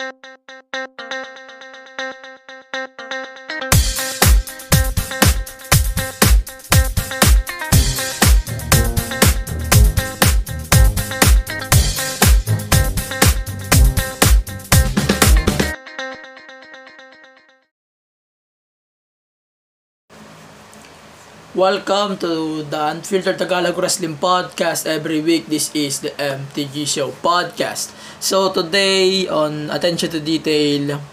Thank you. Welcome to the Unfiltered Tagalog Wrestling Podcast. Every week, this is the MTG Show Podcast. So today, on Attention to Detail,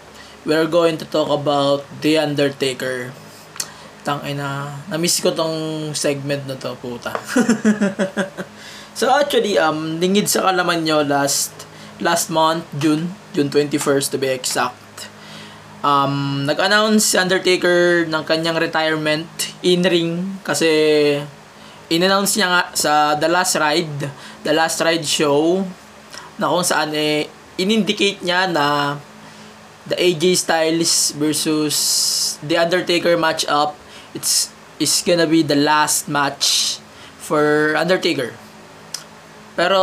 we're going to talk about The Undertaker. Tangina, na-miss ko tong segment na to, puta. so actually, um, lingid sa kalaman nyo last last month, June, June 21st to be exact, um, nag-announce si Undertaker ng kanyang retirement in ring kasi in-announce niya nga sa The Last Ride, The Last Ride show na kung saan eh in-indicate niya na the AJ Styles versus The Undertaker match up it's is gonna be the last match for Undertaker. Pero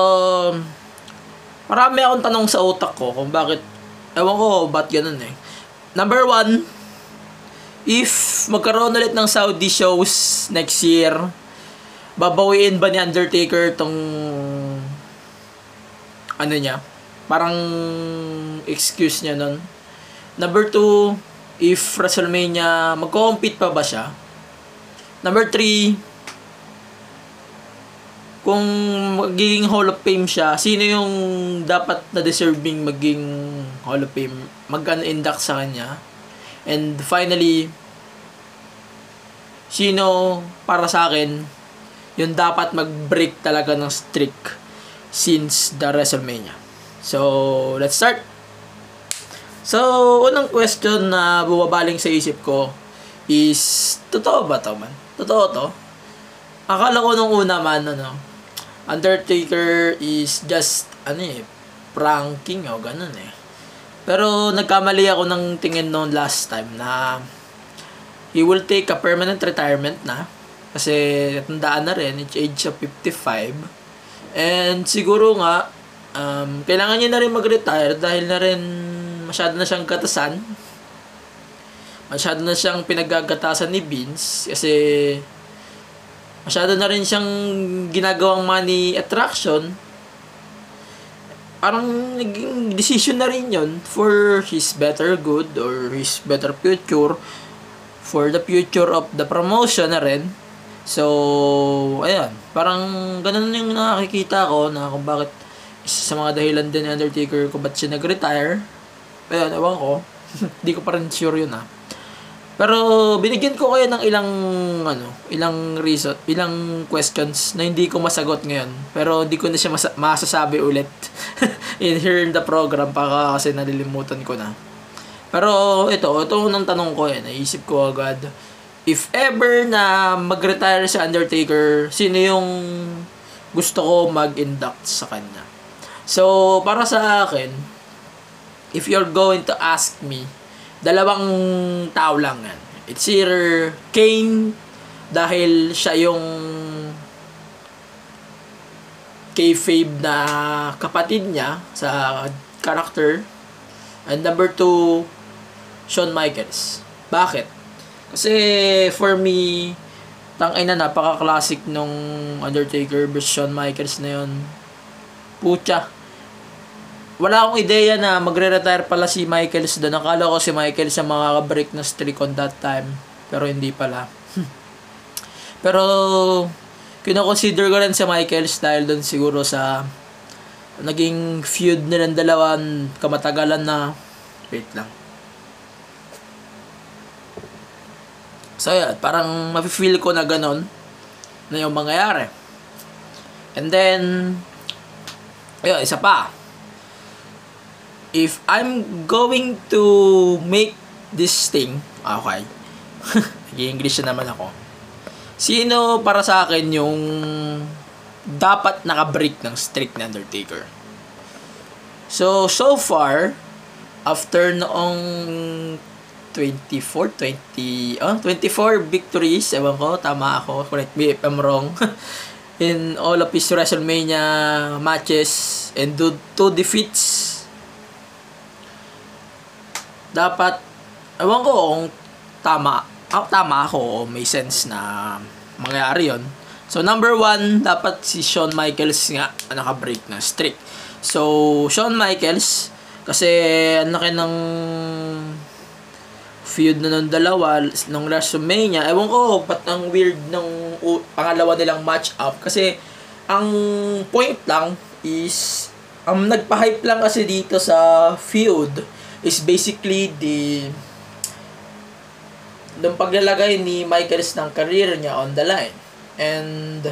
marami akong tanong sa utak ko kung bakit ewan ko ba't ganun eh. Number one, if magkaroon ulit ng Saudi shows next year, babawiin ba ni Undertaker tong ano niya? Parang excuse niya nun. Number two, if WrestleMania, magko-compete pa ba siya? Number three, kung magiging Hall of Fame siya, sino yung dapat na deserving maging Hall of Fame? Mag-induct sa kanya? And finally, sino para sa akin yung dapat mag-break talaga ng streak since the WrestleMania. So, let's start. So, unang question na bumabaling sa isip ko is, totoo ba to man? Totoo to? Akala ko nung una man, ano, Undertaker is just, ano eh, pranking o ganun eh. Pero nagkamali ako ng tingin noon last time na he will take a permanent retirement na kasi tandaan na rin, it's age of 55. And siguro nga, um, kailangan niya na rin mag-retire dahil na rin masyado na siyang katasan. Masyado na siyang pinagagatasan ni Vince kasi masyado na rin siyang ginagawang money attraction parang naging decision na rin yon for his better good or his better future for the future of the promotion na rin. So ayan. Parang ganun yung nakikita ko na kung bakit isa sa mga dahilan din ni Undertaker kung ba't siya nag-retire. Ayan ewan ko. Hindi ko pa rin sure yun ah. Pero binigyan ko kayo ng ilang ano, ilang reason, ilang questions na hindi ko masagot ngayon. Pero hindi ko na siya mas- masasabi ulit in here in the program para kasi nalilimutan ko na. Pero ito, ito unang tanong ko eh, naisip ko agad. If ever na mag-retire si Undertaker, sino yung gusto ko mag-induct sa kanya? So, para sa akin, if you're going to ask me, dalawang tao lang yan. It's either Kane dahil siya yung kayfabe na kapatid niya sa character. And number two, Shawn Michaels. Bakit? Kasi for me, tangay na napaka-classic nung Undertaker versus Shawn Michaels na yun. Pucha, wala akong ideya na magre-retire pala si Michaels doon. Nakala ko si Michaels ang makaka-break na streak on that time. Pero hindi pala. Pero, kinoconsider ko rin si Michaels dahil doon siguro sa naging feud nilang dalawan kamatagalan na wait lang. So, yeah, parang mafe-feel ko na ganon na yung mangyayari. And then, ayun, isa pa if I'm going to make this thing, okay, nag-English na naman ako. Sino para sa akin yung dapat naka-break ng streak ni Undertaker? So, so far, after noong 24, 20, oh, 24 victories, ewan ko, tama ako, correct me if I'm wrong, in all of his WrestleMania matches and do two defeats dapat, ewan ko kung tama, ah, tama ako may sense na mangyayari yon So, number one, dapat si Shawn Michaels nga naka-break ng streak. So, Shawn Michaels, kasi ang laki ng feud na nung dalawa nung WrestleMania. Ewan ko, ba't ang weird ng uh, pangalawa nilang match up. Kasi, ang point lang is, ang nagpa-hype lang kasi dito sa feud is basically the nung paglalagay ni Michaels ng career niya on the line. And,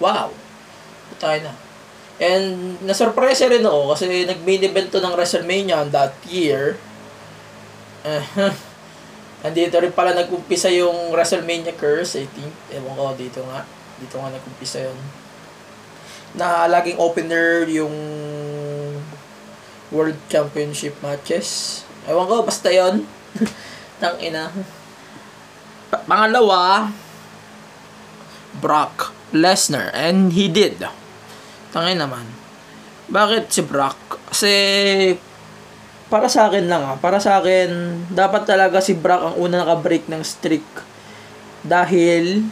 wow. Tayo na. And, nasurpresa rin ako kasi nag-main event to ng WrestleMania that year. Uh, andito rin pala nag-umpisa yung WrestleMania curse, I think. Ewan ko, dito nga. Dito nga nag-umpisa yun. Na laging opener yung World Championship matches. Ewan ko, basta yon Tang ina. Pangalawa, Brock Lesnar. And he did. Tangin naman. Bakit si Brock? Kasi, para sa akin lang ah, para sa akin, dapat talaga si Brock ang una naka-break ng streak. Dahil,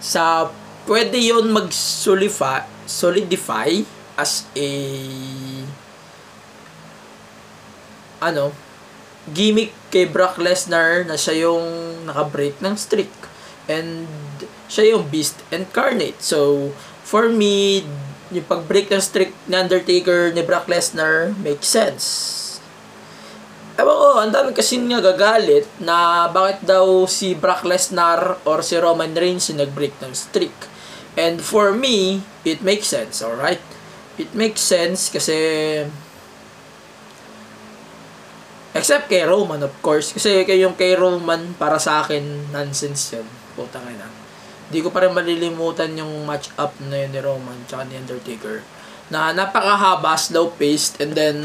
sa, pwede yon mag-solidify, solidify as a, ano, gimmick kay Brock Lesnar na siya yung naka-break ng streak. And siya yung beast incarnate. So, for me, yung pag-break ng streak ni Undertaker ni Brock Lesnar makes sense. Ewan ko, ang dami kasi nga gagalit na bakit daw si Brock Lesnar or si Roman Reigns yung nag-break ng streak. And for me, it makes sense, alright? It makes sense kasi Except kay Roman, of course. Kasi kay yung kay Roman, para sa akin, nonsense yun. Putang ina. Hindi ko pa rin malilimutan yung match up na yun ni Roman tsaka ni Undertaker. Na napakahaba, slow paced, and then,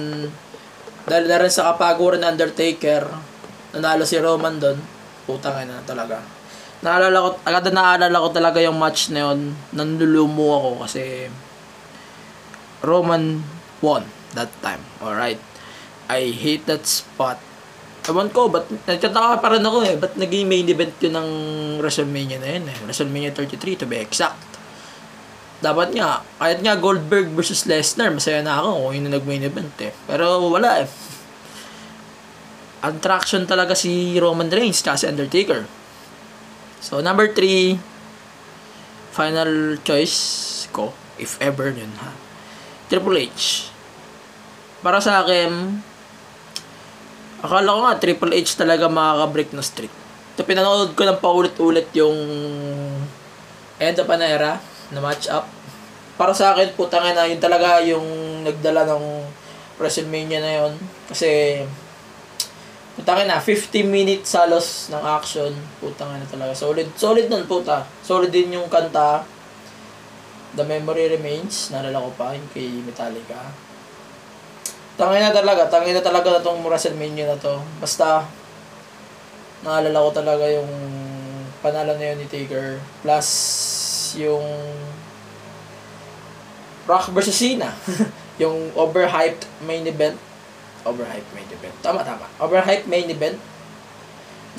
dahil na rin sa kapaguran ng Undertaker, nanalo si Roman doon. Putang ina talaga. Naalala ko, agad na naalala ko talaga yung match na yun. Nanlulumo ako kasi Roman won that time. Alright. I hate that spot. Ewan ko, ba't, nagtataka pa rin ako eh, ba't naging main event yun ng WrestleMania na yun eh. WrestleMania 33 to be exact. Dapat nga, kahit nga Goldberg versus Lesnar, masaya na ako kung yun na nag-main event eh. Pero wala eh. Attraction talaga si Roman Reigns kasi Undertaker. So, number 3, final choice ko, if ever yun ha. Triple H. Para sa akin, Akala ko nga Triple H talaga makaka-break ng streak. Ito pinanood ko ng paulit-ulit yung end of an era na match up. Para sa akin, putang na, yun talaga yung nagdala ng WrestleMania na yun. Kasi, putang na, 50 minutes salos ng action. Putang na talaga. Solid, solid nun, puta. Solid din yung kanta. The Memory Remains. Nalala ko pa, yung kay Metallica Tangin na talaga, tangin na talaga na tong WrestleMania na to. Basta, naalala ko talaga yung panalo na yun ni Taker. Plus, yung Rock versus Cena. yung overhyped main event. Overhyped main event. Tama, tama. Overhyped main event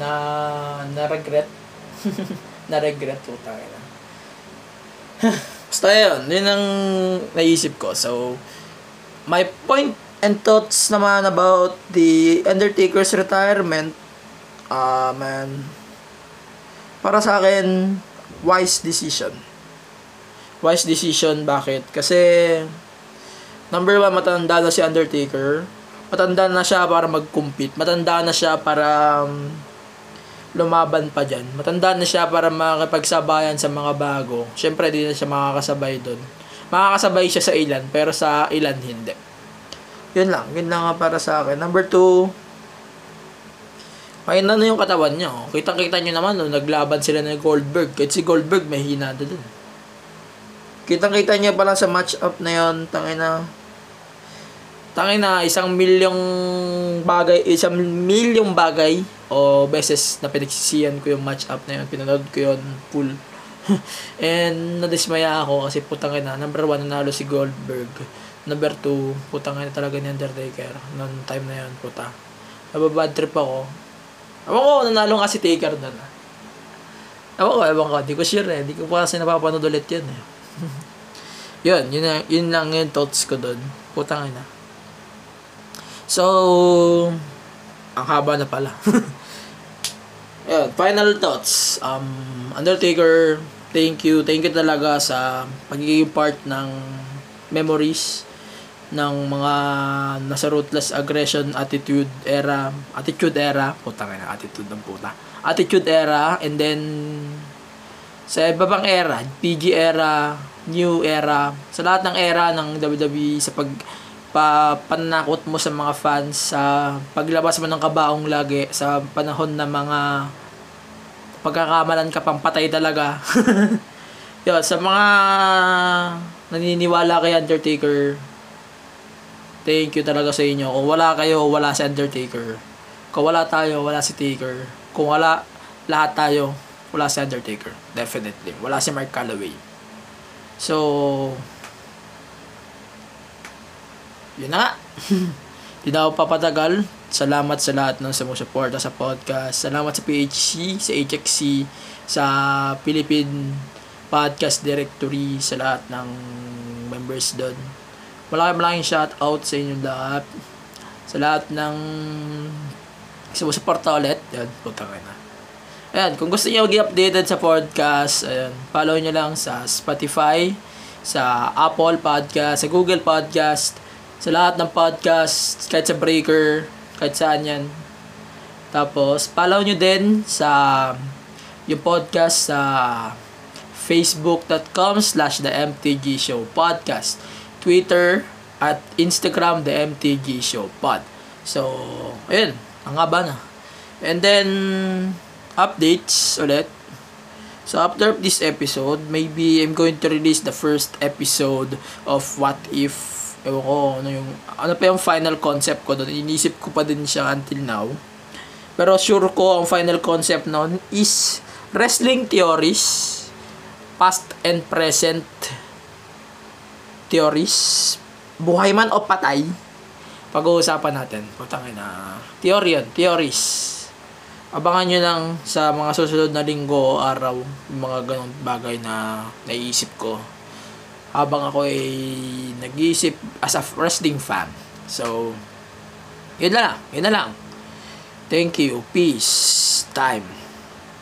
na na-regret. na-regret po tayo na. Basta yun, yun ang naisip ko. So, my point And thoughts naman about the Undertaker's retirement, uh, man, para sa akin, wise decision. Wise decision, bakit? Kasi, number one, matanda na si Undertaker. Matanda na siya para mag-compete. Matanda na siya para um, lumaban pa dyan. Matanda na siya para makipagsabayan sa mga bago. Siyempre, di na siya makakasabay doon. Makakasabay siya sa ilan, pero sa ilan hindi. Yun lang. Yun lang para sa akin. Number two, ayun na na yung katawan niya. Oh. Kita-kita nyo naman, no, naglaban sila ng Goldberg. Kahit si Goldberg, may hinada dun. Kitang-kita niya pala sa match-up na yun, tangin na, tangin na, isang milyong bagay, isang milyong bagay, o beses na pinagsisiyan ko yung match-up na yun, pinanood ko yun full. And nadismaya ako kasi putang ina, number one nanalo si Goldberg. Number 2, putang na talaga ni Undertaker. Noong time na yun, puta. Nababad trip ako. Ewan ko, nanalo nga si Taker doon. ah. Ewan ko, ewan ko. Di ko sure eh. Di ko pa kasi napapanood ulit yun eh. yun, yun, na- yun lang yung thoughts ko doon. Putang ina. So, ang haba na pala. Yun, final thoughts. Um, Undertaker, thank you. Thank you talaga sa pagiging part ng memories ng mga nasa ruthless aggression attitude era attitude era puta na attitude ng puta. Attitude era and then sa iba pang era PG era new era sa lahat ng era ng WWE sa pag pa, panakot mo sa mga fans sa paglabas mo ng kabaong lagi sa panahon na mga pagkakamalan ka pang patay talaga. Yun sa mga naniniwala kay Undertaker Thank you talaga sa inyo. Kung wala kayo, wala si Undertaker. Kung wala tayo, wala si Taker. Kung wala lahat tayo, wala si Undertaker. Definitely. Wala si Mark Calloway. So, yun na nga. Hindi na ako papatagal. Salamat sa lahat ng sumusuporta sa podcast. Salamat sa PHC, sa HXC, sa Philippine Podcast Directory, sa lahat ng members doon. Malaking malaking shout out sa inyong lahat. Sa lahat ng sumusuporta ulit. Yan, puta ka na. Ayan, kung gusto niyo maging updated sa podcast, ayan, follow nyo lang sa Spotify, sa Apple Podcast, sa Google Podcast, sa lahat ng podcast, kahit sa Breaker, kahit saan yan. Tapos, follow nyo din sa yung podcast sa facebook.com slash the MTG Show Podcast. Twitter at Instagram the MTG Show Pod. So, ayun, ang haba na. And then, updates ulit. So, after this episode, maybe I'm going to release the first episode of What If. Ewan ko, ano yung, ano pa yung final concept ko doon. Inisip ko pa din siya until now. Pero sure ko, ang final concept noon is wrestling theories, past and present theories, buhay man o patay, pag-uusapan natin. Putang ina. Theory yun, theories. Abangan nyo lang sa mga susunod na linggo o araw yung mga ganong bagay na naiisip ko habang ako ay nag-iisip as a wrestling fan. So, yun na lang. Yun na lang. Thank you. Peace. Time.